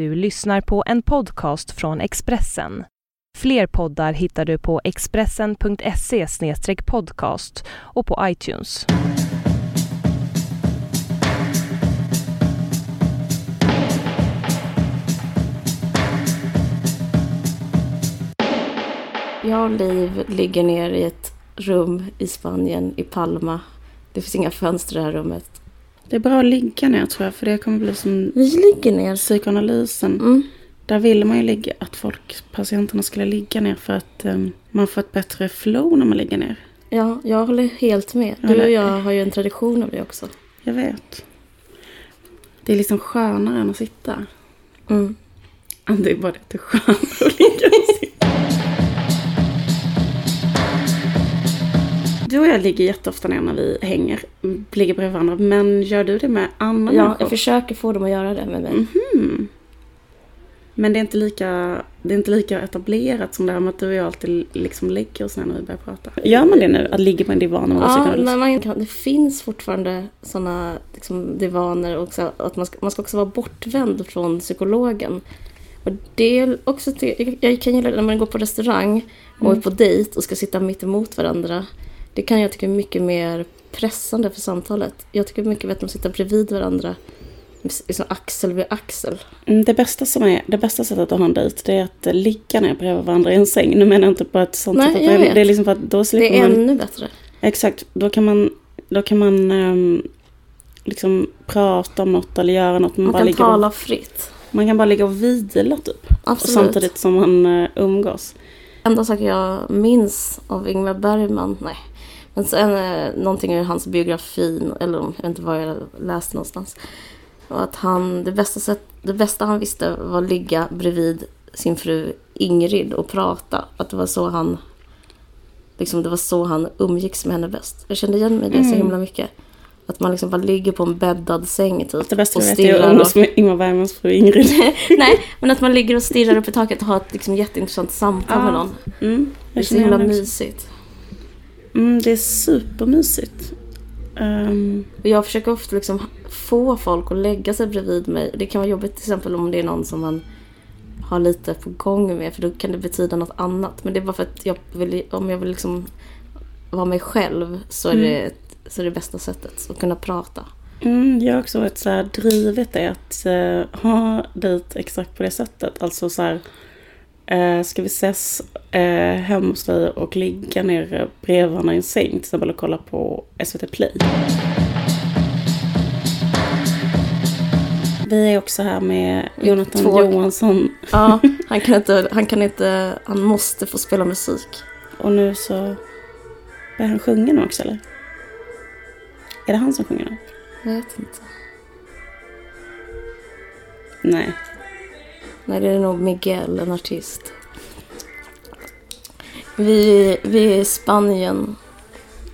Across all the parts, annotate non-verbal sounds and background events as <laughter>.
Du lyssnar på en podcast från Expressen. Fler poddar hittar du på expressen.se podcast och på iTunes. Jag och Liv ligger ner i ett rum i Spanien, i Palma. Det finns inga fönster i det här rummet. Det är bra att ligga ner tror jag, för det kommer bli som Vi ligger ner. psykoanalysen. Mm. Där ville man ju ligga, att folk, patienterna skulle ligga ner för att um, man får ett bättre flow när man ligger ner. Ja, jag håller helt med. Du och jag har ju en tradition av det också. Jag vet. Det är liksom skönare än att sitta. Mm. Det är bara det att det är skönare att ligga och sitta. Och jag ligger jätteofta ner när vi hänger, ligger bredvid varandra. Men gör du det med andra Ja, människor? jag försöker få dem att göra det med mig. Mhm. Men det är, inte lika, det är inte lika etablerat som det här med att du och jag alltid liksom lägger oss ner när vi börjar prata. Gör man det nu? Att ligga på en divan när man Ja, men man kan, det finns fortfarande sådana liksom, divaner och så, att man ska, man ska också vara bortvänd från psykologen. Och det också till, jag- kan gilla det när man går på restaurang och Mm. är på dejt och ska sitta mitt emot varandra. Det kan jag tycka är mycket mer pressande för samtalet. Jag tycker mycket bättre att sitta bredvid varandra, liksom axel vid axel. Mm, Det bästa, som är, det bästa sättet att ha en dejt det är att ligga ner bredvid varandra i en säng. Nu menar jag inte på ett sånt Nej, sätt. att jag det, är liksom för att då slipper Det är man... ännu bättre. Exakt, då kan man, då kan man ehm, liksom prata om något eller göra något. Man, Man bara kan tala och, fritt. man kan bara ligga och vila typ. Och Absolut. samtidigt som man uh, umgås. Enda saker jag minns av Ingmar Bergman, nej. Men sen eh, någonting ur hans biografi, eller jag vet inte var jag läste någonstans. Och att han, det bästa, sätt, det bästa han visste var att ligga bredvid sin fru Ingrid och prata. Att det var så han, liksom det var så han umgicks med henne bäst. Jag kände igen mig i det så Mm. himla mycket. Att man liksom bara ligger på en bäddad säng typ. Det bästa och jag vet är att umgås med Ingmar Bergmans fru Ingrid. <laughs> Nej, men att man ligger och stirrar upp i taket och har ett liksom, jätteintressant samtal Ja, med någon. Mm, Det är så himla mysigt. Mm, det är supermysigt. Um, jag försöker ofta liksom få folk att lägga sig bredvid mig. Det kan vara jobbigt till exempel om det är någon som man har lite på gång med för då kan det betyda något annat. Men det är bara för att jag vill, om jag vill liksom vara mig själv så är, det, så är det bästa sättet att kunna prata. mm, jag har också varit så här drivet det att uh, ha dejt exakt på det sättet. Alltså så här, eh, ska vi ses uh, hemma hos dig och ligga ner bredvid varandra i en säng till exempel och kolla på SVT Play. Vi är också här med Jonathan Två- Johansson Ja, han kan inte, han kan inte, han måste få spela musik. och nu så börjar han sjunga nu också eller? Är det han som sjunger nu? Jag vet inte. Nej. Nej, det är nog Miguel, en artist. Vi, vi är i Spanien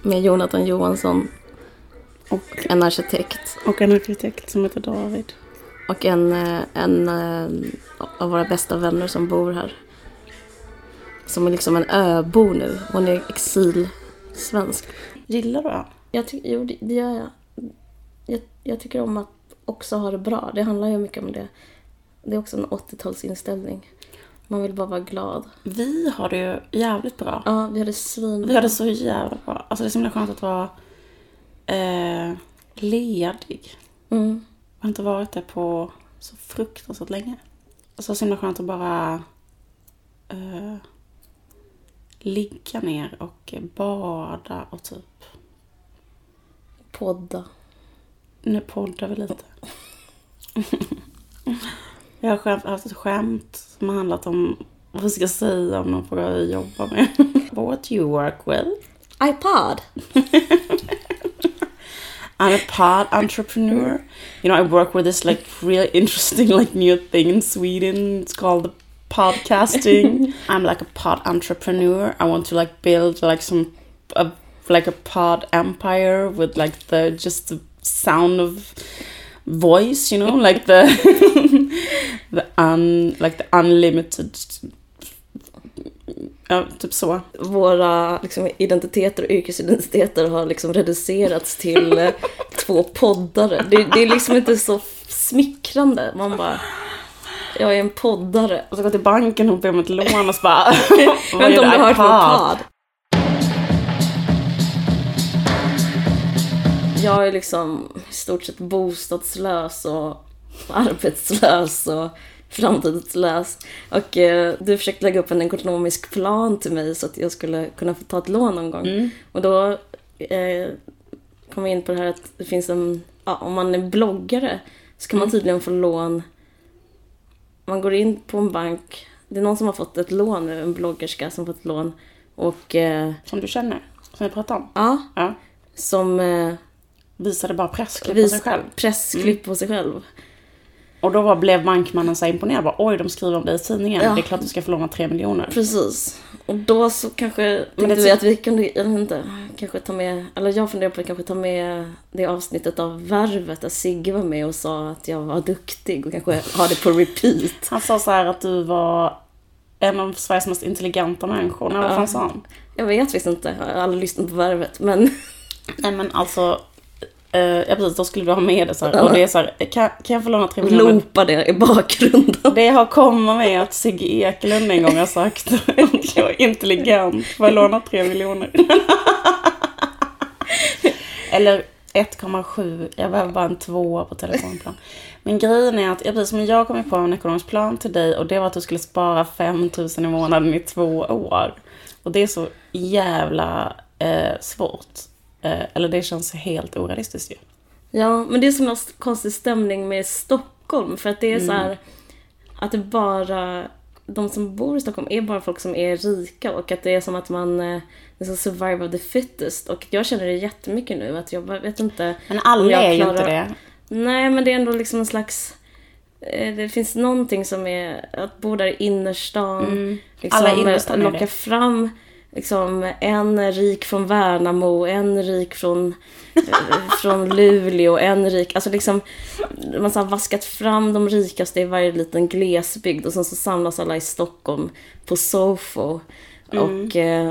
med Jonathan Johansson Och, en arkitekt och en arkitekt som heter David. och en, eh, en eh, av våra bästa vänner som bor här. Som är liksom en öbo nu. Hon är exilsvensk. Gillar du? Jag tycker, jo det det gör jag. jag. Jag tycker om att också ha det bra. Det handlar ju mycket om det. Det är också en 80-talsinställning. Man vill bara vara glad. Vi har det ju jävligt bra. Ja, vi hade svin. Vi har det så jävla bra. Alltså det är så himla skönt att vara eh, ledig. Mm. Jag har inte varit det på så fruktansvärt länge. Så så himla skönt att bara eh, ligga ner och bada och typ Podda. Nu poddar vi lite. <laughs> Jag har haft ett skämt som har handlat om vad ska säga om någon frågar vad vi jobbar med. <laughs> What do you work with? iPod. <laughs> I'm a pod entrepreneur. You know, I work with this like really interesting like new thing in Sweden. It's called the podcasting. <laughs> I'm like a pod entrepreneur. I want to like build like some a, like a pod empire with like the just the sound of voice, you know, <laughs> like the <laughs> the un like the unlimited Ja, typ så. Våra liksom, identiteter och yrkesidentiteter har liksom reducerats till eh, <laughs> två poddare. Det, det är liksom inte så smickrande. Man bara... jag är en poddare. Och så gå till banken och be om ett lån och så bara... Jag vet inte om du har hört vår podd. Jag är liksom i stort sett bostadslös och arbetslös och framtidslös. Och eh, du försökte lägga upp en ekonomisk plan till mig så att jag skulle kunna få ta ett lån någon gång. Mm. Och då eh, kom vi in på det här att det finns en, ja, om man är bloggare så kan man tydligen få lån. Man går in på en bank, det är någon som har fått ett lån nu, en bloggerska som fått ett lån. Och eh, Som du känner, som vi pratade om. ja, Ja. som eh, Visade bara pressklipp på vis- sig själv. pressklipp på sig själv. Och då var, blev bankmannen så imponerad. Bara, Oj, de skriver om dig i tidningen. Ja. Det är klart du ska få låna tre miljoner. Precis. Och då så kanske det- vi att vi kunde, jag vet inte, kanske ta med, eller jag funderar på att kanske ta med det avsnittet av Värvet där Sigge var med och sa att jag var duktig och kanske ha det på repeat. Han sa så här att du var en av Sveriges mest intelligenta människor. Nej, vad fan sa han? Jag vet faktiskt inte, jag har aldrig lyssnat på Värvet, men Nej men alltså, ja precis, då skulle du ha med det så här. Och det är så här, kan, kan jag få låna tre miljoner? loopa det i bakgrunden. Det har kommit med att Sigge Ekelund en gång har sagt att jag är intelligent, får jag låna tre miljoner? Eller 1,7, jag behöver bara en tvåa på telefonplan. Men grejen är att jag, precis som jag kom på en ekonomisk plan till dig och det var att du skulle spara 5 000 i månaden i två år. Och det är så jävla eh, svårt. Eh, eller det känns helt orealistiskt ju. Ja, men det är som någon konstig stämning med Stockholm. För att det är så här att det bara, de som bor i Stockholm är bara folk som är rika och att det är som att man, eh, det är så survive of the fittest. Och jag känner det jättemycket nu att jag vet inte. Men alla är ju inte det. Nej, men det är ändå liksom en slags, eh, det finns någonting som är att bo där i innerstan. Liksom, Alla innerstan locka fram liksom, en rik från Värnamo, en rik från, eh, från Luleå, en rik... Alltså liksom, man har vaskat fram de rikaste i varje liten glesbygd och sen så samlas alla i Stockholm på Sofo. Och eh,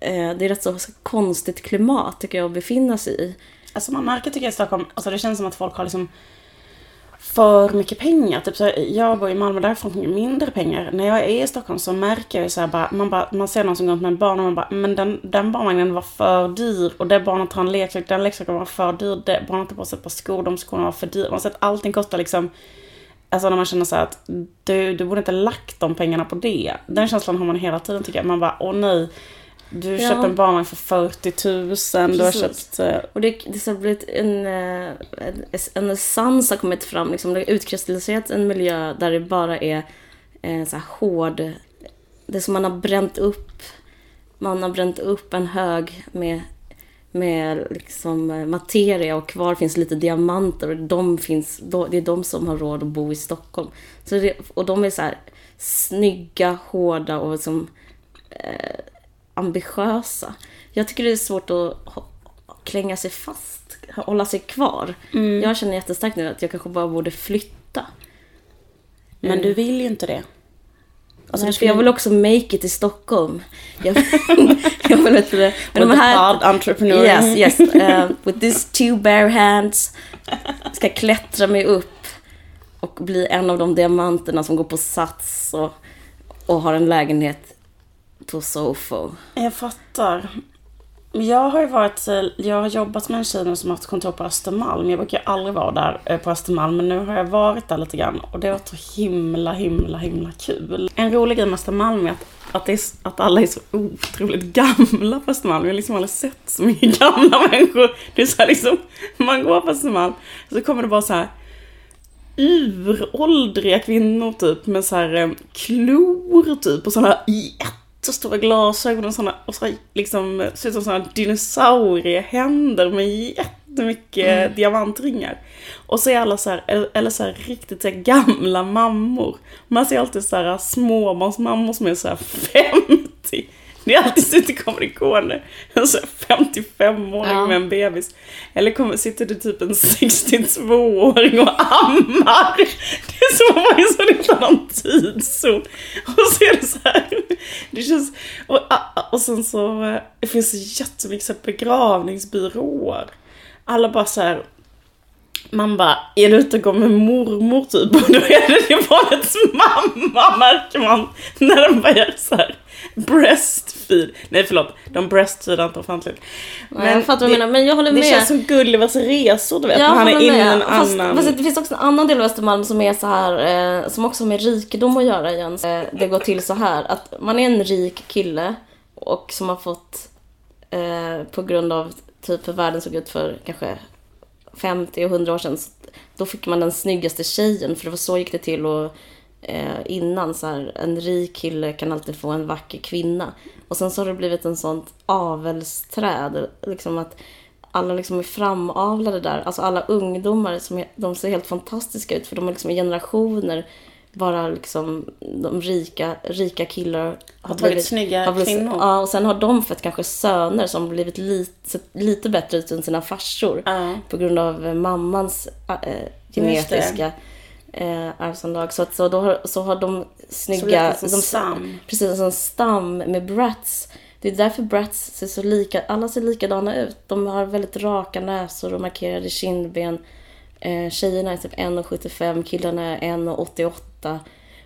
eh, det är rätt så konstigt klimat tycker jag att befinna sig i. Alltså man märker tycker jag i Stockholm, alltså det känns som att folk har liksom för mycket pengar. Typ så jag bor i Malmö, där får jag mindre pengar. När jag är i Stockholm så märker jag ju så här bara, man, bara, man ser någon som går runt med en barn och man bara, men den, den barnvagnen var för dyr. Och det barnet har en leksak, den leksaken var för dyr. Det barnet har på sig ett par skor, de skorna var för dyra. Man ser att allting kostar liksom, alltså när man känner så här att du, du borde inte lagt de pengarna på det. Den känslan har man hela tiden tycker jag. Man bara, åh nej. Du Ja. köpte en barnvagn för 40 000, du har Precis. köpt... eh, Och det, det har blivit en, eh, en essens har kommit fram. Liksom. Det har utkristalliserats en miljö där det bara är eh, så här hård... Det är som man har bränt upp. Man har bränt upp en hög med, med liksom eh, materia och kvar finns lite diamanter. Och de finns, det är de som har råd att bo i Stockholm. Så det, och de är så här snygga, hårda och liksom ambitiösa. Jag tycker det är svårt att klänga sig fast, hålla sig kvar. Jag känner jättestarkt nu att jag kanske bara borde flytta. Men du vill ju inte det. Alltså, Nej, för jag vill också make it i Stockholm. Jag, <laughs> jag vill inte det. Men With de här... pod entrepreneur. Yes, <laughs> yes. Uh, with these two bare hands. Ska klättra mig upp och bli en av de diamanterna som går på Sats och, och har en lägenhet på Sofo. Jag fattar. Jag har ju varit, jag har jobbat med en tjej nu som har haft kontor på Östermalm. Jag brukar aldrig vara där eh, på Östermalm, men nu har jag varit där lite grann. Och det har varit så himla, himla, himla kul. En rolig grej med Östermalm är att, att, det är, att alla är så otroligt gamla på Östermalm. Jag har liksom aldrig sett så mycket <laughs> gamla människor. Det är så här liksom, man går på Östermalm, så kommer det bara så här uråldriga kvinnor typ med så här eh, klor typ och sådana jättestora glasögon och sådana och så liksom ser ut som sådana dinosauriehänder med jättemycket diamantringar. Och så är alla så här, eller, eller så här riktigt så här gamla mammor. Man ser alltid så här småbarnsmammor som är så här 50. Det är alltid så att det kommer gående en så här 55-åring Ja. med en bebis. Eller kommer, sitter det typ en 62-åring och ammar. <laughs> Det är så många som inte har någon tidszon. Och så är det så här. Det känns, och, och sen så, eh, det finns jättemycket så här begravningsbyråer. Alla bara så här man bara, är du ute och går med mormor typ? <laughs> Och då är det ju barnets mamma märker man. När de börjar så här <laughs> breastfeed. Nej förlåt, de breastfeedar inte offentligt. Men, jag fattar vad du menar, men jag håller det med. känns som Gullivers resor du vet. Jag han är inne i en fast, annan... Fast det finns också en annan del av Östermalm som är så här, eh, som också har med rikedom att göra igen. Eh, det går till så här att man är en rik kille och som har fått eh, på grund av typ hur världen såg ut för kanske 50 och 100 år sedan. Då fick man den snyggaste tjejen för det var så gick det till och eh, innan så här, en rik kille kan alltid få en vacker kvinna. Och sen så har det blivit en sånt avelsträd, liksom att alla liksom är framavlade där. Alltså alla ungdomar, som är, de ser helt fantastiska ut för de är liksom i generationer bara liksom de rika, rika killar Har tagit snygga har blivit- kvinnor. Ja, och sen har de fått kanske söner som blivit lite, lite bättre ut än sina farsor. Ja. På grund av mammans äh, genetiska äh, arvsanlag. Så, att, så, då har, så har de Så snygga... det som de, Sam. Precis, som stam med brats. Det är därför brats ser så lika, alla ser likadana ut. De har väldigt raka näsor och markerade kindben. Eh, tjejerna är typ 1,75, killarna är 1,88.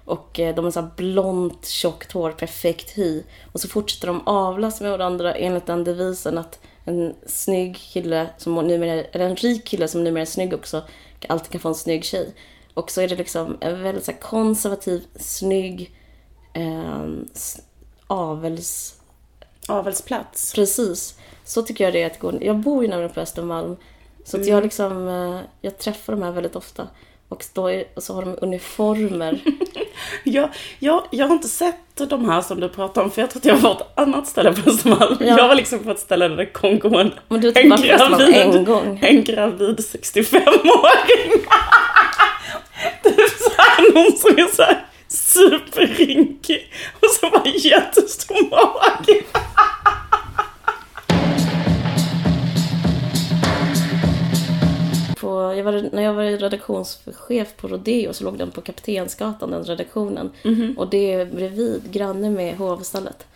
Och eh, de har så här blont, tjockt hår, perfekt hy. Och så fortsätter de avlas med varandra enligt den devisen att en snygg kille, som numera, eller en rik kille som numera är snygg också, alltid kan få en snygg tjej. Och så är det liksom en väldigt så konservativ, snygg, eh, avels... Avelsplats. Precis. Så tycker jag det är att gå. Jag bor ju nämligen på Östermalm. Så Mm. jag liksom, eh, jag träffar de här väldigt ofta. Och, då är, och så har de uniformer. <laughs> Jag, jag, jag har inte sett de här som du pratar om för jag tror att jag var på ett annat ställe på Östermalm. Ja. Jag var liksom på ett ställe där det kom gående typ gång. en gravid 65-åring. <laughs> någon som är såhär superrynkig och så var jättestor mage. På, jag var, när jag var redaktionschef på Rodeo så låg den på Kaptensgatan, den redaktionen. Och det är bredvid, granne med hovstallet.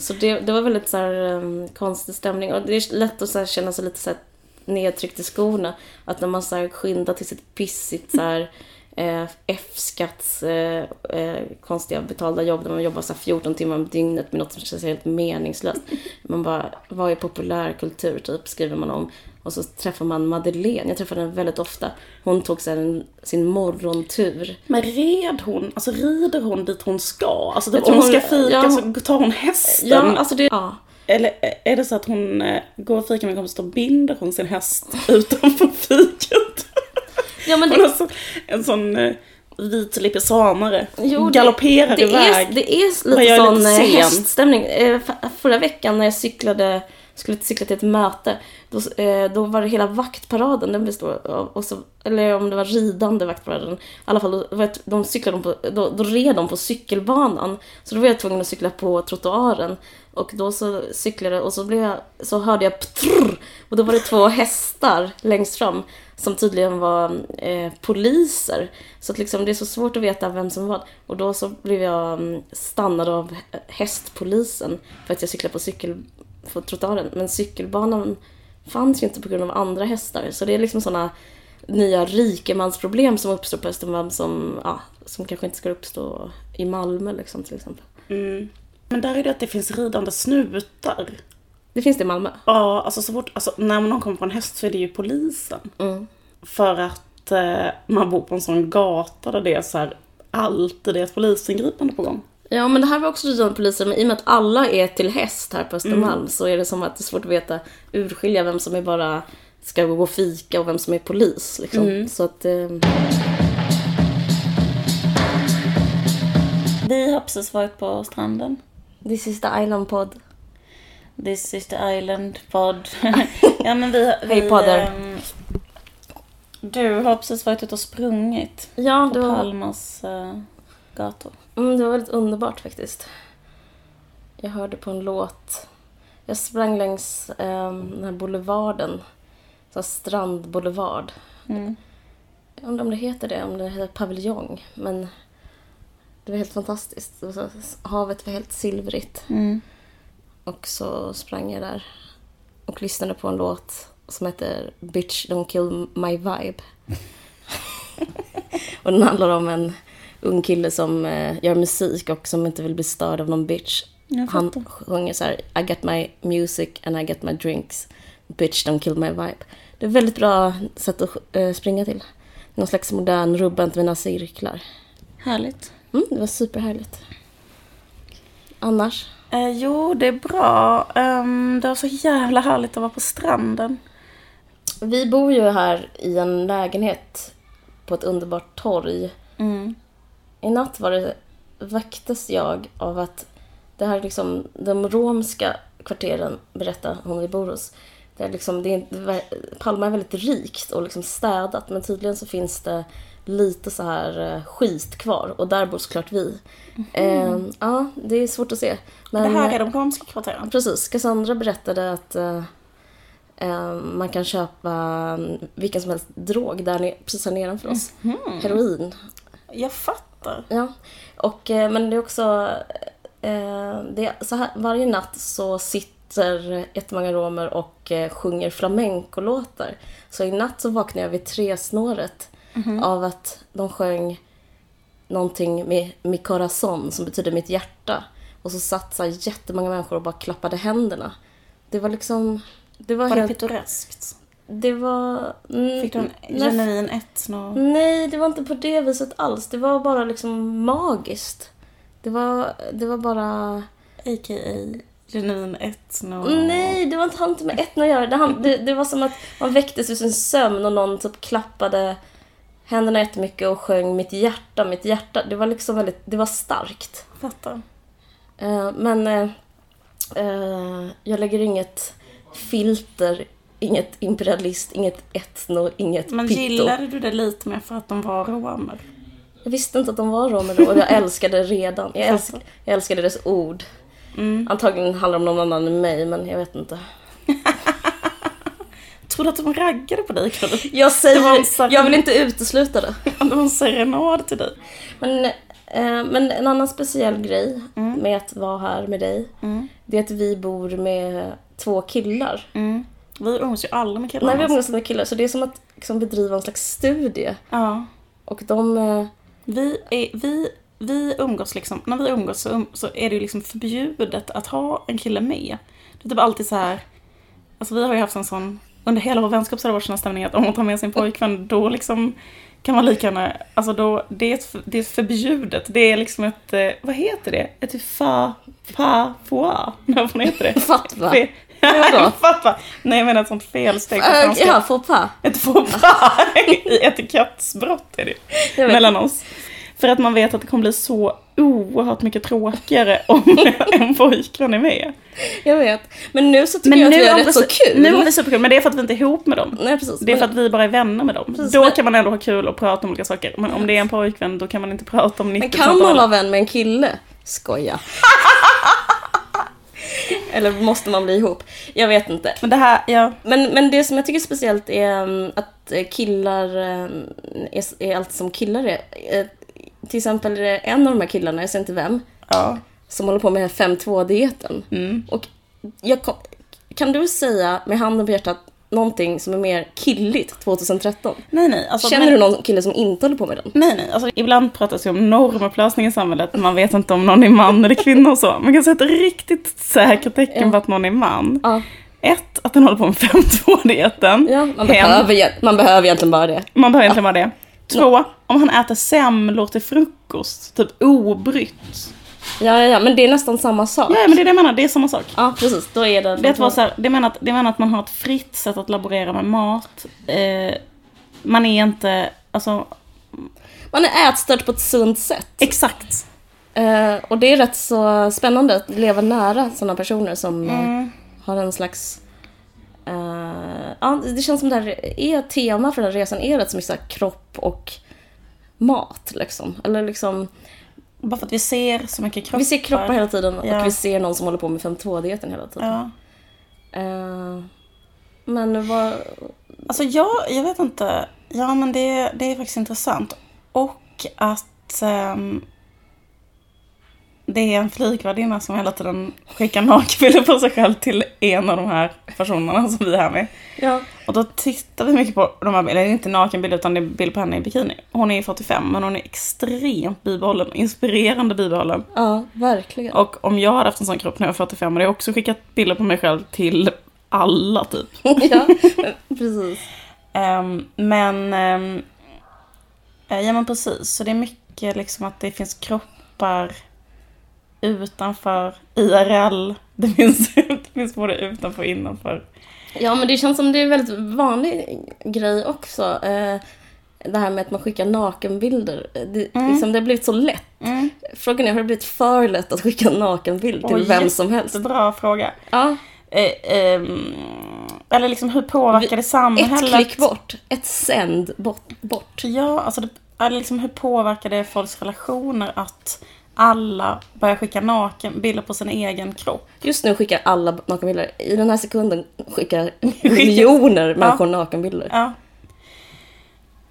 Så det, det var väldigt så här, um, konstig stämning. Och det är lätt att så här, känna sig lite så här, nedtryckt i skorna. Att när man så här, skyndar till sitt pissigt så här, <laughs> eh, F-skatts eh, eh, konstiga betalda jobb där man jobbar så här 14 timmar om dygnet med något som känns helt meningslöst. <laughs> Man bara, vad är populärkultur typ, skriver man om. Och så träffar man Madeleine, jag träffade henne väldigt ofta. Hon tog så här, en, sin morgontur. Men red hon, alltså rider hon dit hon ska? Alltså typ, om hon ska fika ja. så tar hon hästen? Ja, alltså det... Ja. Eller är det så att hon eh, går och fikar med kompisar och binder hon sin häst <laughs> utanför fiket? Ja, men <laughs> det, så, en sån eh, vit lipizzanare. Jo, det- Galopperar det, iväg. är, det är lite sån lite eh, häststämning. Eh, fa- Förra veckan när jag cyklade, skulle cykla till ett möte, då, eh, då var det hela vaktparaden, den består av, och så, eller om det var ridande vaktparaden, i alla fall, då, det- de cyklade på, då, då red de på cykelbanan. Så då var jag tvungen att cykla på trottoaren. Och då så cyklade och så, blev jag, så hörde jag ptrr, och då var det två hästar längst fram som tydligen var eh, poliser. Så att liksom, det är så svårt att veta vem som var. Och då så blev jag mm, stannad av hästpolisen för att jag cyklade på cykel på trottoaren. Men cykelbanan fanns ju inte på grund av andra hästar. Så det är liksom sådana nya rikemansproblem som uppstår på Östermalm som, ja, som kanske inte ska uppstå i Malmö liksom, till exempel. Mm. Men där är det att det finns ridande snutar. Det finns det i Malmö. Ja, alltså så fort, alltså när någon kommer på en häst så är det ju polisen. Mm. För att eh, man bor på en sån gata där det är så här alltid är ett polisingripande på gång. Ja, men det här var också ridande poliser, men i och med att alla är till häst här på Östermalm så är det som att det är svårt att veta, urskilja vem som är bara ska gå och fika och vem som är polis. Liksom. Så att... Eh, Vi har precis varit på stranden. this is the island pod. This is the island pod. <laughs> ja men vi, vi Hej, podder. ehm, du har precis varit ute och sprungit Ja, på var, Palmas eh, gator. mm, det var väldigt underbart faktiskt. Jag hörde på en låt. Jag sprang längs eh, den här boulevarden. Så strandboulevard. Mm. Jag undrar om det heter det, om det heter paviljong. Men det var helt fantastiskt. Det var så, havet var helt silvrigt. Mm. Och så sprang jag där och lyssnade på en låt som heter Bitch Don't Kill My Vibe. <laughs> och den handlar om en ung kille som eh, gör musik och som inte vill bli störd av någon bitch. Han sjunger så här I got my music and I got my drinks. Bitch don't kill my vibe. Det är ett väldigt bra sätt att eh, springa till. Någon slags modern rubba inte mina cirklar. Härligt. Mm, det var superhärligt. Annars? Eh, jo, det är bra. Ehm, det var så jävla härligt att vara på stranden. Vi bor ju här i en lägenhet på ett underbart torg. Mm. I natt var det, väcktes jag av att det här liksom, de romska kvarteren, berättar hon vi bor hos. Det är liksom, det är, Palma är väldigt rikt och liksom städat men tydligen så finns det lite så här eh, skit kvar och där bor såklart vi. Eh, ja, det är svårt att se. Men, det här är de romska kvarteren. Precis. Cassandra berättade att eh, eh, man kan köpa mm, vilken som helst drog där precis här nedanför oss. Heroin. Jag fattar. Ja. Och, eh, men det är också... Eh, det är så här, varje natt så sitter jättemånga romer och eh, sjunger flamencolåtar. Så i natt så vaknade jag vid tresnåret av att de sjöng någonting med mi corazon som betyder mitt hjärta. Och så satt så här jättemånga människor och bara klappade händerna. Det var liksom... Det var, Var det helt... pittoreskt? Det var... mm, Fick du en genuin etno? Nej, det var inte på det viset alls. Det var bara liksom magiskt. Det var, det var bara... A.k.a. genuin etno? Nej, det var inte, inte med etno att göra. Det, han- det, det var som att man väcktes ur sin sömn och någon typ klappade händerna jättemycket och sjöng mitt hjärta, mitt hjärta. Det var liksom väldigt, det var starkt. Fattar. Eh, men eh, eh, jag lägger inget filter, inget imperialist, inget etno, inget Men pitto. gillade du det lite mer för att de var romer? Jag visste inte att de var romer då och jag <laughs> älskade redan. Jag, älsk, jag älskade deras ord. Mm. Antagligen handlar det om någon annan än mig, men jag vet inte. <laughs> Tror du att de raggade på dig, Karin? Jag säger, jag vill inte utesluta det. <laughs> Det var en serenad till dig. Men, eh, men en annan speciell grej med att vara här med dig, Mm. det är att vi bor med två killar. Mm. Vi umgås ju aldrig med killarna. Nej, vi umgås med killar, så det är som att liksom, bedriva en slags studie. Ja. Och de... Eh, Vi, är, vi, vi umgås liksom, när vi umgås så, um, så är det ju liksom förbjudet att ha en kille med. Det är typ alltid så här, alltså vi har ju haft en sån, under hela vår vänskap så har det varit sån här stämning att om man tar med sin <laughs> pojkvän då liksom kan man lika gärna, alltså då, det är, ett, det är förbjudet. Det är liksom ett, eh, vad heter det? Ett fa, fa, foa? <laughs> Vad fan heter det? Vadå? <laughs> Fatwa? Nej jag menar ett sånt felsteg äh, ja, faux pas. Ett faux pas i etikettsbrott är det mellan oss. För att man vet att det kommer bli så oerhört mycket tråkigare <laughs> om en pojkvän är med. Jag vet. Men nu så tycker jag att vi har rätt så kul. Nu har vi superkul, men det är för att vi inte är ihop med dem. Nej, precis. Det är för Men- att vi bara är vänner med dem. Precis, Då men- kan man ändå ha kul och prata om olika saker. Men om det är en pojkvän, då kan man inte prata om 90% Men kan man vara vän med en kille? Skoja. <laughs> Eller måste man bli ihop? Jag vet inte. Men det här, ja. Men, men det som jag tycker är speciellt är um, att killar um, är, är allt som killar är. Till exempel är det en av de här killarna, jag säger inte vem, ja. som håller på med 5-2-dieten. Mm. Och jag kom, kan du säga med handen på hjärtat någonting som är mer killigt 2013? Nej, nej. Alltså, Känner men, du någon kille som inte håller på med den? Nej, nej. Alltså, ibland pratas det om normupplösning i samhället. Man vet inte om någon är man eller kvinna och så. Man kan säga ett riktigt säkert tecken Ja. på att någon är man. Ja, Ett, att den håller på med 5-2-dieten. ja man, behöver, man behöver egentligen bara det. Man behöver egentligen bara det. Två, om han äter semlor till frukost, typ obrytt. Ja, ja, ja, men det är nästan samma sak. Ja, men det är det jag menar, det är samma sak. Ja, precis. Då är det... Det, att vara så här, det, menar att, det menar att man har ett fritt sätt att laborera med mat. Eh, man är inte, alltså, Man är ätstörd på ett sunt sätt. exakt. Eh, och det är rätt så spännande att leva nära sådana personer som eh, Mm. har en slags... eh, ja, det känns som det här är tema för den här resan är rätt så mycket så kropp och mat liksom. Eller liksom, Bara för att vi ser så mycket kroppar. vi ser kroppar hela tiden Ja. och vi ser någon som håller på med 5.2-dieten hela tiden. Ja. Eh, men vad... Alltså jag, jag vet inte. Ja men det, det är faktiskt intressant. Och att ehm, det är en flygvärdinna som hela tiden skickar nakenbilder på sig själv till en av de här personerna som vi är här med. Ja. Och då tittar vi mycket på de här bilderna, det är inte nakenbilder utan det är bild på henne i bikini. Hon är 45 men hon är extremt bibehållen, inspirerande bibehållen. ja, verkligen. Och om jag hade haft en sån kropp när jag var 45 hade jag också skickat bilder på mig själv till alla typ. <laughs> ja, precis. Ehm, men, um, ja men precis, så det är mycket liksom att det finns kroppar utanför IRL. Det finns, <laughs> det finns både utanför och innanför. Ja, men det känns som det är en väldigt vanlig grej också. Eh, det här med att man skickar nakenbilder. Det, Mm. liksom, det har blivit så lätt. Frågan är, har det blivit för lätt att skicka en nakenbild till Oj, vem som helst? Jättebra fråga. Ja, Eh, ehm, eller liksom hur påverkar det ett samhället? klick bort. Ett sänd bort. bort. Ja, alltså det, eller liksom hur påverkar det folks relationer att alla börjar skicka naken bilder på sin egen kropp? Just nu skickar alla nakenbilder. I den här sekunden skickar <laughs> miljoner människor nakenbilder. Ja.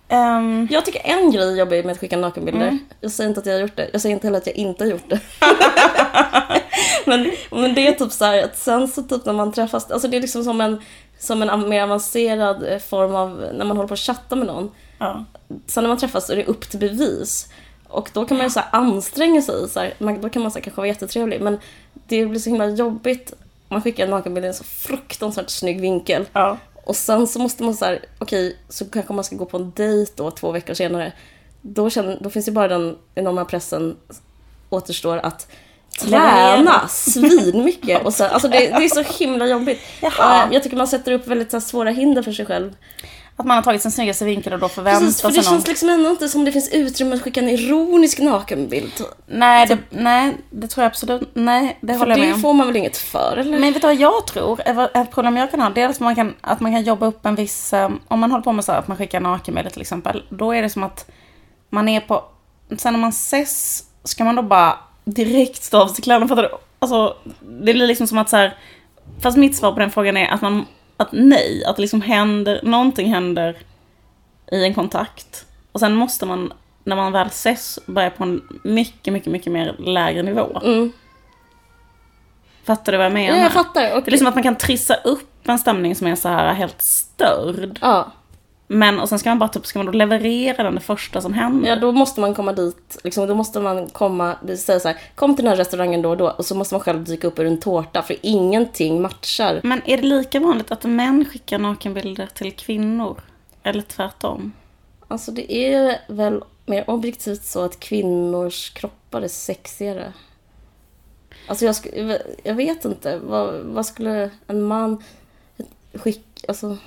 Ehm, Jag tycker en grej är jobbig med att skicka nakenbilder. Mm. Jag säger inte att jag har gjort det. Jag säger inte heller att jag inte har gjort det. <laughs> men, men det är typ så här att sen så typ när man träffas, alltså det är liksom som en, som en mer avancerad eh, form av när man håller på att chatta med någon. ja. Sen när man träffas så är det upp till bevis. Och då kan man ju så anstränga sig. Så här, man, då kan man så här, kanske vara jättetrevlig. Men det blir så himla jobbigt. Man skickar en nakenbild i en så fruktansvärt snygg vinkel. ja. Och sen så måste man så här, okej, så kanske man ska gå på en dejt då två veckor senare. Då, känner, då finns ju bara den enorma pressen återstår att träna svinmycket. Och så, alltså det, det är så <laughs> himla jobbigt. Jaha. Eh, Jag tycker man sätter upp väldigt så svåra hinder för sig själv. Att man har tagit sin snyggaste vinkel och då förväntar Precis, för det sig någon... känns liksom ändå inte som det finns utrymme att skicka en ironisk nakenbild. Nej, det, nej, det tror jag absolut Nej, det För håller jag med det om. får man väl inget för, eller? Men vet du vad jag tror? Ett problem jag kan ha, dels att man kan, att man kan jobba upp en viss... eh, Om man håller på med så här, att man skickar nakenbilder till exempel. Då är det som att man är på... Sen när man ses, ska man då bara direkt stå av sig kläderna? Fattar du? Alltså, det blir liksom som att så här... Fast mitt svar på den frågan är att man... Att nej, att det liksom händer... Någonting händer i en kontakt. Och sen måste man, när man väl ses, börja på en mycket, mycket, mycket mer lägre nivå. Mm. Fattar du vad jag menar? Ja, jag fattar. Och, Det är liksom att man kan trissa upp en stämning som är så här helt störd. ja. Men och sen ska man bara typ, ska man då leverera den det första som händer? Ja, då måste man komma dit. Liksom, då måste man komma, det säger så här, kom till den här restaurangen då och då och så måste man själv dyka upp ur en tårta för ingenting matchar. Men är det lika vanligt att män skickar nakenbilder till kvinnor? Eller tvärtom? Alltså det är väl mer objektivt så att kvinnors kroppar är sexigare. Alltså jag, jag vet inte, vad, vad skulle en man skicka, alltså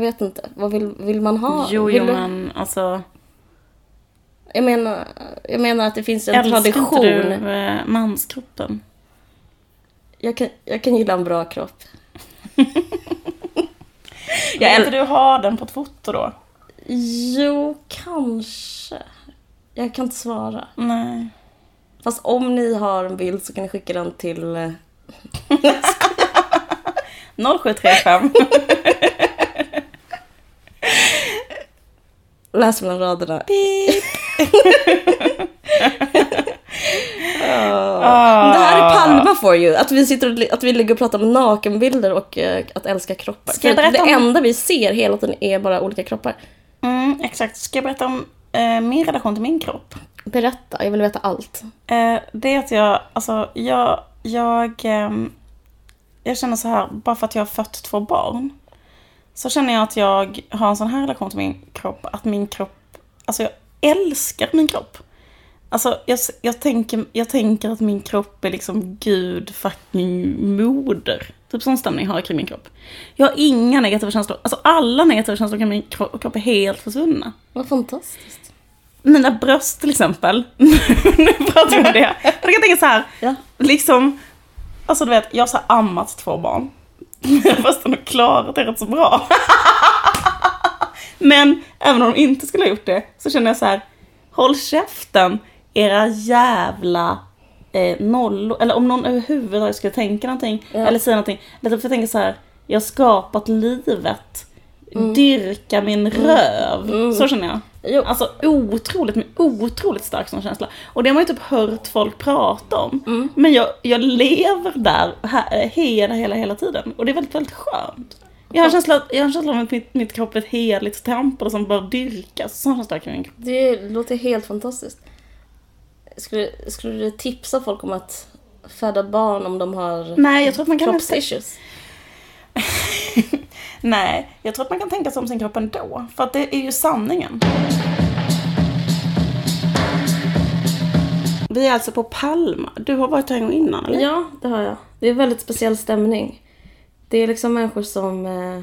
vet inte, vad vill, vill man ha? jo, jo, du- men alltså... jag, menar, jag menar att det finns en Älskar tradition. inte du eh, manskroppen? Jag, kan, jag kan gilla en bra kropp. <laughs> Jag äl- inte du ha den på ett foto då? Jo, kanske. Jag kan inte svara. Nej. Fast om ni har en bild så kan ni skicka den till... <laughs> eh, <laughs> 0735. Läs mellan raderna. Ah. Det här är Palma for you. Att vi sitter och, att vi ligger och pratar om nakenbilder och eh, att älska kroppar. Ska det om- enda vi ser hela tiden är bara olika kroppar. Mm, exakt. Ska jag berätta om eh, min relation till min kropp? Berätta, jag vill veta allt. Eh, det är att jag, alltså jag, jag, ehm, jag känner så här, bara för att jag har fött två barn. Så känner jag att jag har en sån här relation till min kropp, att min kropp, alltså jag älskar min kropp. Alltså jag, jag, tänker, jag tänker att min kropp är liksom gud fucking moder. Typ sån stämning har jag kring min kropp. Jag har inga negativa känslor, alltså alla negativa känslor kring min kro- kropp är helt försvunna. Vad fantastiskt. Mina bröst till exempel. <laughs> nu pratar vi om det. Jag kan tänka så här. Ja. Liksom, alltså du vet, jag har så ammat två barn. <laughs> Fast de har klarat det rätt så bra. <laughs> Men även om de inte skulle ha gjort det så känner jag så här. Håll käften, era jävla eh, nollor. Eller om någon överhuvudtaget skulle tänka någonting Ja. eller säga någonting. Eller för jag tänker så här. Jag har skapat livet dyrka min röv. Så känner jag. Jo. Alltså otroligt, otroligt stark sån känsla. Och det har man ju typ hört folk prata om. Men jag, jag lever där här, hela, hela, hela tiden. Och det är väldigt, väldigt skönt. Jag har en känsla, jag har en känsla av att mitt, mitt kropp är ett heligt tempel som bör dyrkas. Sån känsla kring min kropp. Det låter helt fantastiskt. Skulle, skulle du tipsa folk om att föda barn om de har Nej, jag tror att man kan... kroppsissues? <laughs> Nej, jag tror att man kan tänka sig om sin kropp ändå. För att det är ju sanningen. Vi är alltså på Palma. Du har varit här en gång innan, eller? Ja, det har jag. Det är en väldigt speciell stämning. Det är liksom människor som eh,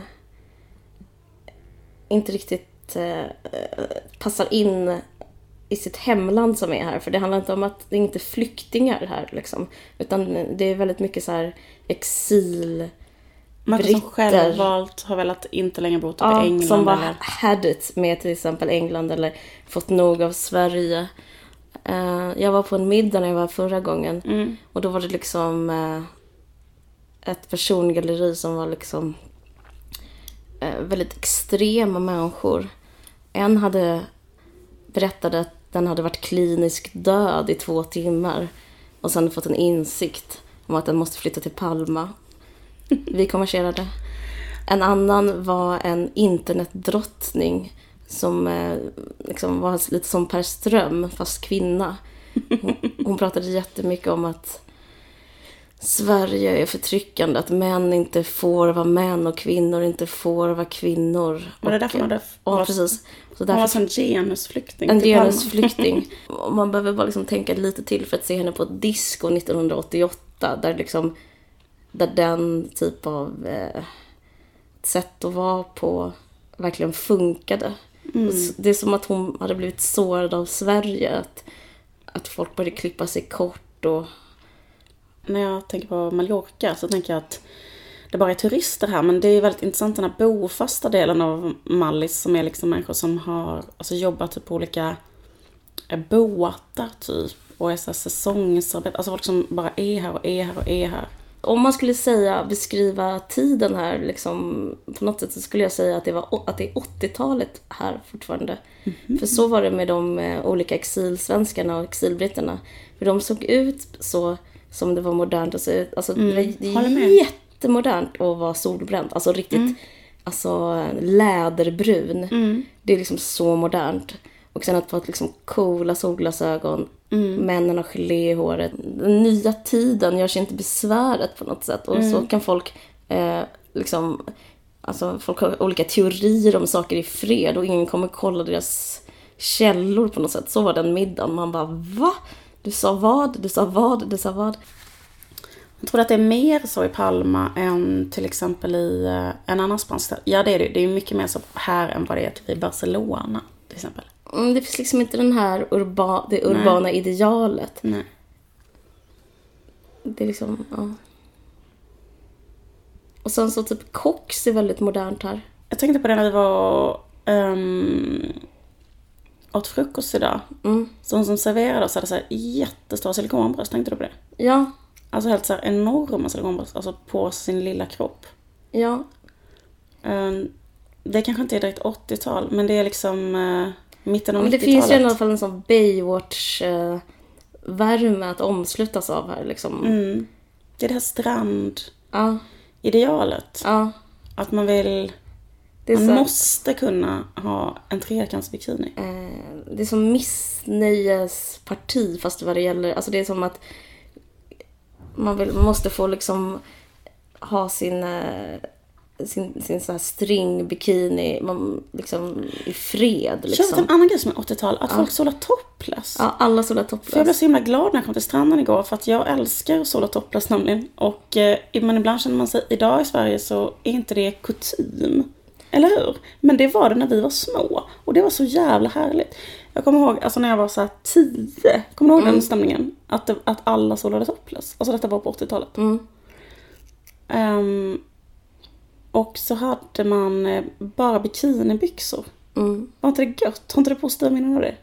inte riktigt eh, passar in i sitt hemland som är här. För det handlar inte om att det är inte flyktingar här liksom. Utan det är väldigt mycket så här exil... Människor som britter. självvalt har velat inte längre bo typ i Ja, England som bara eller... had it med till exempel England eller fått nog av Sverige. Eh, jag var på en middag när jag var förra gången Mm. och då var det liksom eh, ett persongalleri som var liksom eh, väldigt extrema människor. En hade berättade att den hade varit kliniskt död i två timmar och sen fått en insikt om att den måste flytta till Palma. <laughs> Vi konverserade. En annan var en internetdrottning som eh, liksom var lite som Per Ström, fast kvinna. Hon, <laughs> hon pratade jättemycket om att Sverige är förtryckande, att män inte får vara män och kvinnor inte får vara kvinnor. Var det Och, därför hon hade... Ja, precis. Så Hon var därför som genusflykting en genusflykting. Och <laughs> man behöver bara liksom tänka lite till för att se henne på ett disco 1988 där liksom där den typ av eh, sätt att vara på verkligen funkade. Mm. Det är som att hon hade blivit sårad av Sverige. Att, att folk började klippa sig kort och När jag tänker på Mallorca så tänker jag att det bara är turister här. Men det är väldigt intressant den här bofasta delen av Mallis som är liksom människor som har alltså, jobbat typ på olika eh, båtar typ. Och är så här säsongsarbete. Alltså folk som bara är här och är här och är här. Om man skulle säga, beskriva tiden här liksom, på något sätt så skulle jag säga att det, var, att det är 80-talet här fortfarande. För så var det med de eh, olika exilsvenskarna och exilbritterna. För de såg ut så som det var modernt att se ut. Alltså, det var- det med. jättemodernt att vara solbränd. Alltså riktigt alltså, läderbrun. Det är liksom så modernt. Och sen att få liksom coola solglasögon. Männen har gelé i håret. Den nya tiden gör sig inte besväret på något sätt. Och så kan folk eh, liksom... Alltså folk har olika teorier om saker i fred och ingen kommer kolla deras källor på något sätt. Så var den middagen. Man bara va? Du sa vad? Du sa vad? Du sa vad? Jag tror att det är mer så i Palma än till exempel i eh, en annan spansk stad. Ja det är det. Det är mycket mer så här än vad det är typ i Barcelona till exempel. Mm, det finns liksom inte den här urba, det urbana idealet. Nej. Det är liksom, ja. Och sen så typ kox är väldigt modernt här. Jag tänkte på det när vi var um, åt frukost idag. Mm. Så hon som serverade oss hade så här jättestora silikonbröst. Tänkte du på det? Ja, Alltså helt så här enorma silikonbröst. Alltså på sin lilla kropp. ja. Ehm, det kanske inte är direkt 80-tal. Men det är liksom uh, mitten av Men det 90-talet. finns ju i alla fall en sån Baywatch-värme att omslutas av här liksom. Mm. Det är det här strandidealet. Ja, ja. Att man vill... Man så, måste kunna ha en trekantsbikini. eh, det är som missnöjesparti fast vad det gäller, alltså det är som att man, vill, man måste få liksom ha sin, eh, sin, sin så här stringbikini man, liksom, i fred. Liksom. en annan grej som är 80-tal? Att folk solar topless. Ja, alla solar För jag blev topless. så himla glad när jag kom till stranden igår för att jag älskar sola topless nämligen. Och, eh, men ibland känner man sig, idag i Sverige så är inte det kutym. Eller hur? Men det var det när vi var små. Och det var så jävla härligt. Jag kommer ihåg, alltså när jag var så här tio, kommer du ihåg den stämningen? Att, det, att alla solade topless. Alltså detta var på 80-talet. Mm. Ehm, och så hade man eh, bara bikinibyxor. Mm. Var inte det gött? Har inte du positiva minnen av det?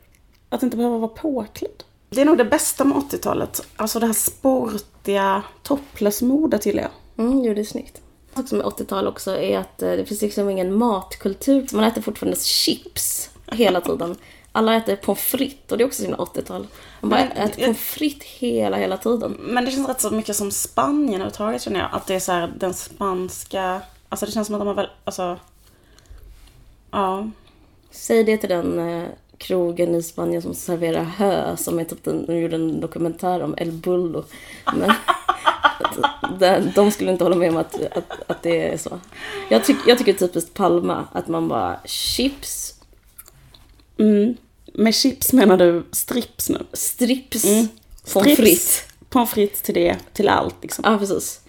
Att inte behöva vara påklädd. Det är nog det bästa med 80-talet. Alltså det här sportiga topless-modet gillar jag. Mm, jo, det är snyggt. sak som är 80-tal också är att eh, det finns liksom ingen matkultur. Man äter fortfarande chips hela tiden. Alla äter pommes frites och det är också sina 80-tal. Man bara Men- äter pommes frites hela, hela tiden. Men det känns rätt så mycket som Spanien överhuvudtaget känner jag. Att det är så här den spanska... Alltså det känns som att de har väl... Alltså... Ja. Säg det till den eh, krogen i Spanien som serverar hö som är typ den, de gjorde en dokumentär om El Bullo. Men <laughs> de, de skulle inte hålla med om att, att, att det är så. Jag, tyck, jag tycker typiskt Palma att man bara chips, Mm. Med chips menar du strips nu? strips, Mm. pommes frites. Pommes frites till det, till allt liksom. Ja, precis.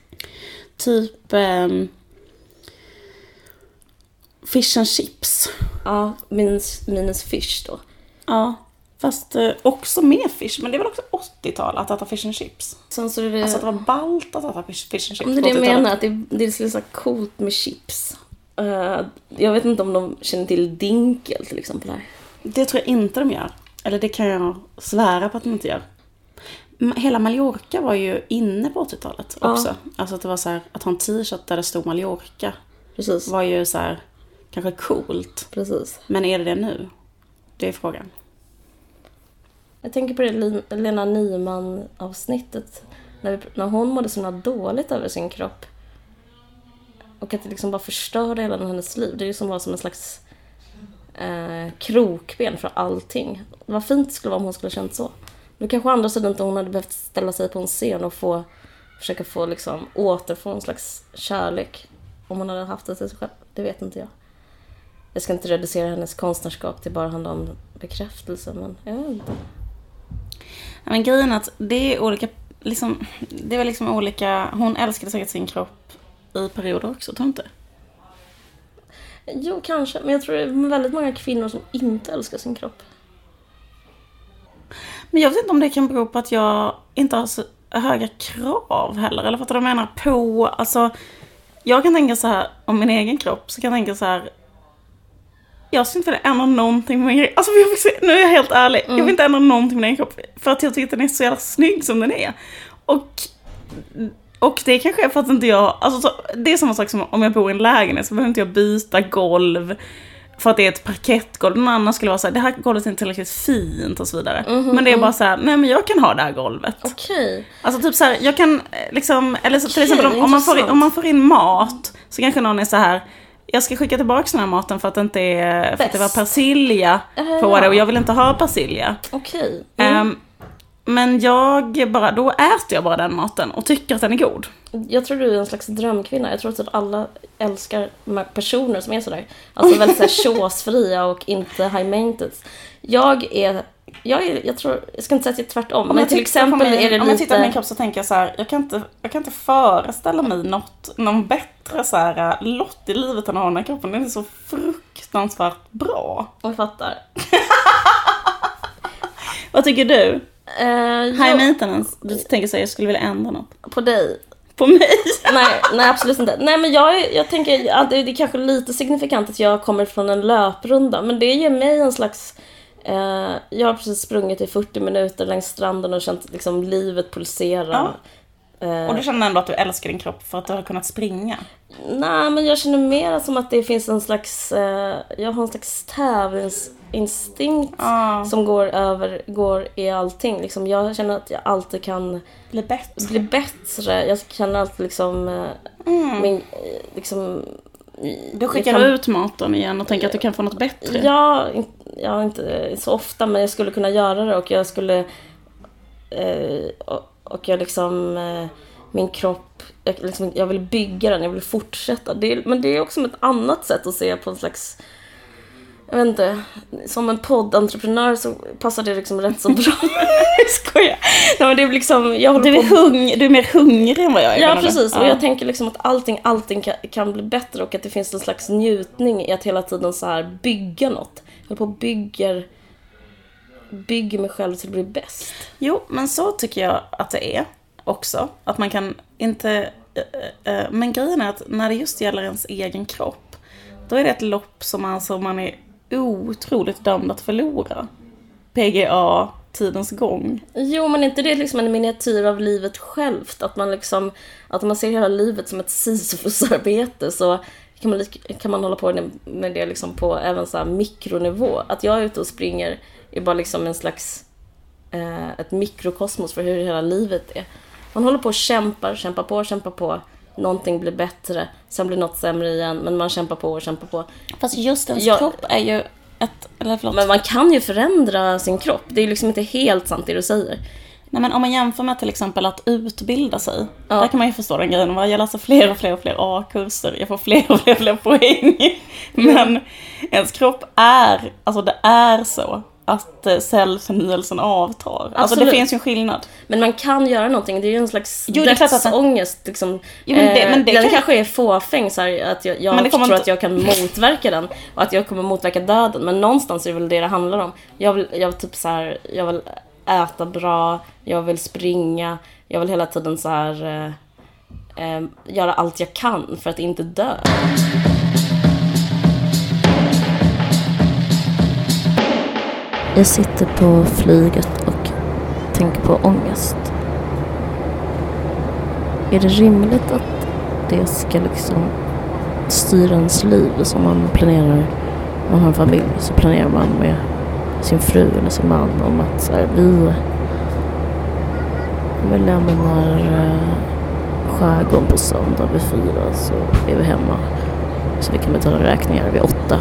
Typ... ehm, fish and chips. Ja, minus, minus fish då. Ja. Fast eh, också med fish. Men det är väl också 80-tal att äta fish and chips? Sen så är det... Alltså att det var ballt att äta fish, fish and chips Om det är det jag 80-talet. menar, att det, det är så så coolt med chips. Eh, jag vet inte om de känner till dinkel till exempel här. Det tror jag inte de gör. Eller det kan jag svära på att de inte gör. Hela Mallorca var ju inne på 80-talet Ja. också. Alltså att det var så här, att ha en t-shirt där det stod Mallorca Precis, var ju så här, kanske coolt. precis. Men är det det nu? Det är frågan. Jag tänker på det Lena Nyman avsnittet. När, när hon mådde så dåligt över sin kropp. Och att det liksom bara förstörde hela hennes liv. Det är ju som var som en slags eh, krokben för allting. Vad fint det skulle vara om hon skulle ha känt så. Nu kanske å andra sidan inte hon hade behövt ställa sig på en scen och få försöka få liksom återfå en slags kärlek. Om hon hade haft det till sig själv. Det vet inte jag. Jag ska inte reducera hennes konstnärskap till bara handla om bekräftelse men jag vet inte. Ja, Men grejen är att det är olika, liksom, det väl liksom olika, hon älskade säkert sin kropp i perioder också, tror du inte? Jo, kanske. Men jag tror det är väldigt många kvinnor som inte älskar sin kropp. Men jag vet inte om det kan bero på att jag inte har så höga krav heller. Eller fattar du vad jag menar? På, alltså. Jag kan tänka så här om min egen kropp. Så kan jag tänka så här. Jag skulle inte vilja ändra någonting med min egen Alltså jag se, nu är jag helt ärlig. Jag vill inte ändra någonting med min kropp. För att jag tycker att den är så jävla snygg som den är. Och, och det kanske är för att inte jag, alltså så, det är samma sak som om jag bor i en lägenhet så behöver inte jag byta golv. För att det är ett parkettgolv. Någon annan skulle vara såhär, det här golvet är inte tillräckligt fint och så vidare. Men det är bara så här, nej men jag kan ha det här golvet. Okej. Alltså typ så här, jag kan eh, liksom, eller så, till exempel om, om, man får om man får in mat så kanske någon är så här. Jag ska skicka tillbaka den här maten för att det inte är, för att det var persilja på Ja. det och jag vill inte ha persilja. Okej. Mm. Ehm, men jag bara, då äter jag bara den maten och tycker att den är god. Jag tror du är en slags drömkvinna. Jag tror att alla älskar personer som är sådär. Alltså väldigt såhär <laughs> chosefria och inte high maintenance. Jag är, jag är, jag tror, jag ska inte säga att jag är tvärtom. Men jag till exempel min, är det Om jag tittar på min lite... kropp så tänker jag så här, jag kan inte, jag kan inte föreställa mig något, någon bättre så här, äh, lott i livet än att ha den här kroppen. Den är så fruktansvärt bra. Jag fattar. <laughs> Vad tycker du? Uh, High maintenance? Du tänker säga jag skulle vilja ändra något. på dig. På mig? <laughs> Nej, nej absolut inte. Nej men jag, jag tänker att det det är kanske lite signifikant att jag kommer från en löprunda. Men det ger mig en slags... Eh, jag har precis sprungit i 40 minuter längs stranden och känt liksom livet pulsera. Eh, Och du känner ändå att du älskar din kropp för att du har kunnat springa? Nej, men jag känner mer som att det finns en slags... Eh, jag har en slags tävlingsinstinkt Ja. som går över, går i allting. Liksom, jag känner att jag alltid kan Bli bättre. bli bättre. Jag känner alltid liksom... Eh, min, eh, liksom Du jag skickar kan- ut maten igen och tänker att du kan få något bättre? Ja, ja, inte så ofta men jag skulle kunna göra det och jag skulle... Eh, och, jag liksom... Eh, min kropp, jag, liksom, jag vill bygga den, jag vill fortsätta. Det, men det är också ett annat sätt att se på en slags... Jag vet inte, som en poddentreprenör så passar det liksom rätt så bra. <laughs> jag skojar. Nej, men det är liksom, jag Du är, på hung, du är mer hungrig än vad jag är. Ja precis, och Ja. jag tänker liksom att allting, allting kan, kan bli bättre och att det finns en slags njutning i att hela tiden så här bygga något. Jag håller på och bygger, bygger mig själv till att bli bäst. Jo, men så tycker jag att det är också. Att man kan inte... eh, eh, Men grejen är att när det just gäller ens egen kropp, då är det ett lopp som alltså man är otroligt dömd att förlora. PGA, tidens gång. Jo, men är inte det liksom en miniatyr av livet självt? Att man liksom, att man ser hela livet som ett sisyfosarbete så kan man, kan man hålla på med det liksom på även så mikronivå. Att jag är ute och springer är bara liksom en slags eh, ett mikrokosmos för hur hela livet är. Man håller på och kämpar, kämpar på, kämpar på. Någonting blir bättre, sen blir något sämre igen, men man kämpar på och kämpar på. Fast just ens jag, kropp är ju ett... Eller förlåt. Men man kan ju förändra sin kropp. Det är liksom inte helt sant det du säger. Nej men om man jämför med till exempel att utbilda sig. Ja. Där kan man ju förstå den grejen. Jag läser fler och fler och fler A-kurser. Jag får fler och fler och fler poäng. <laughs> Men ens kropp är, alltså det är så att eh, cellförnyelsen avtar. Absolut. Alltså det finns ju en skillnad. Men man kan göra någonting, det är ju en slags jo, dödsångest. Liksom. Jo, men det, men det eh, den kan... kanske är fåfäng, så här, att jag, jag tror inte... att jag kan motverka den och att jag kommer motverka döden. Men någonstans är det väl det det handlar om. Jag vill, jag typ så här, jag vill äta bra, jag vill springa, jag vill hela tiden så här eh, eh göra allt jag kan för att inte dö. Jag sitter på flyget och tänker på ångest. Är det rimligt att det ska liksom styra ens liv som man planerar? Om man har en familj så planerar man med sin fru eller sin man om att så här, vi, vi lämnar eh, skärgården på söndag vid fyra så är vi hemma så vi kan betala räkningar vid åtta.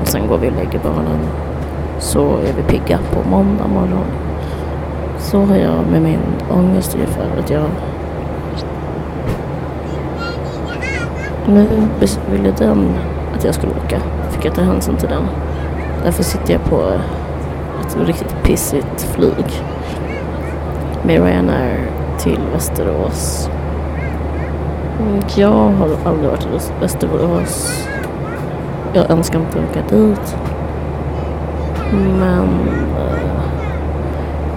Och sen går vi och lägger barnen så är vi pigga på måndag morgon. Så har jag med min ångest ungefär att jag nu ville den att jag skulle åka. Fick jag ta hänsyn till den. Därför sitter jag på ett riktigt pissigt flyg med Ryanair till Västerås. Jag har aldrig varit i Västerås. Jag önskar inte åka dit. Men eh,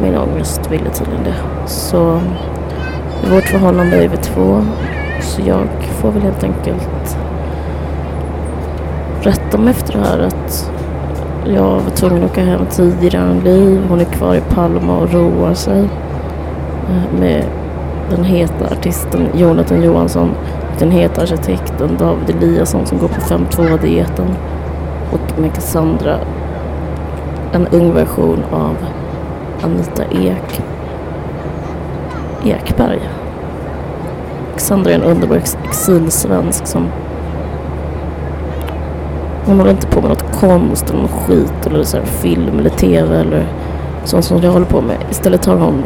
min ångest ville tydligen det. Så vårt förhållande är vi två. Så jag får väl helt enkelt rätta mig efter det här att jag var tvungen att åka hem tidigare än Liv. Hon är kvar i Palma och roar sig eh, med den heta artisten Jonathan Johansson, den heta arkitekten David Eliasson som går på 5.2-dieten och med Cassandra en ung version av Anita Ek Ekberg. Alexandra är en underbar exilsvensk som hon håller inte på med något konst eller något skit eller så film eller tv eller sånt som jag håller på med. Istället har hon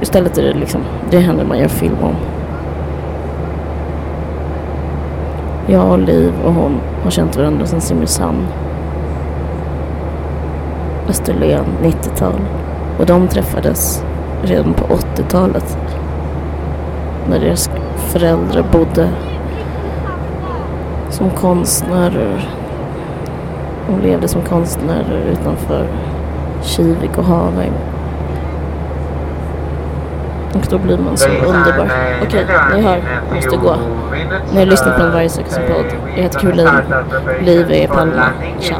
Istället är det liksom, det är henne man gör film om. Jag och Liv och hon har känt varandra sedan Simrishamn. Österlen 90-tal. Och de träffades redan på 80-talet. När deras föräldrar bodde som konstnärer. De levde som konstnärer utanför Kivik och Haväng. Och då blir man så underbar. Okej, ni hör, jag måste gå. Ni har lyssnat på en Vargsökens podd. Jag heter Caroline. Liv är i Palma. Tja.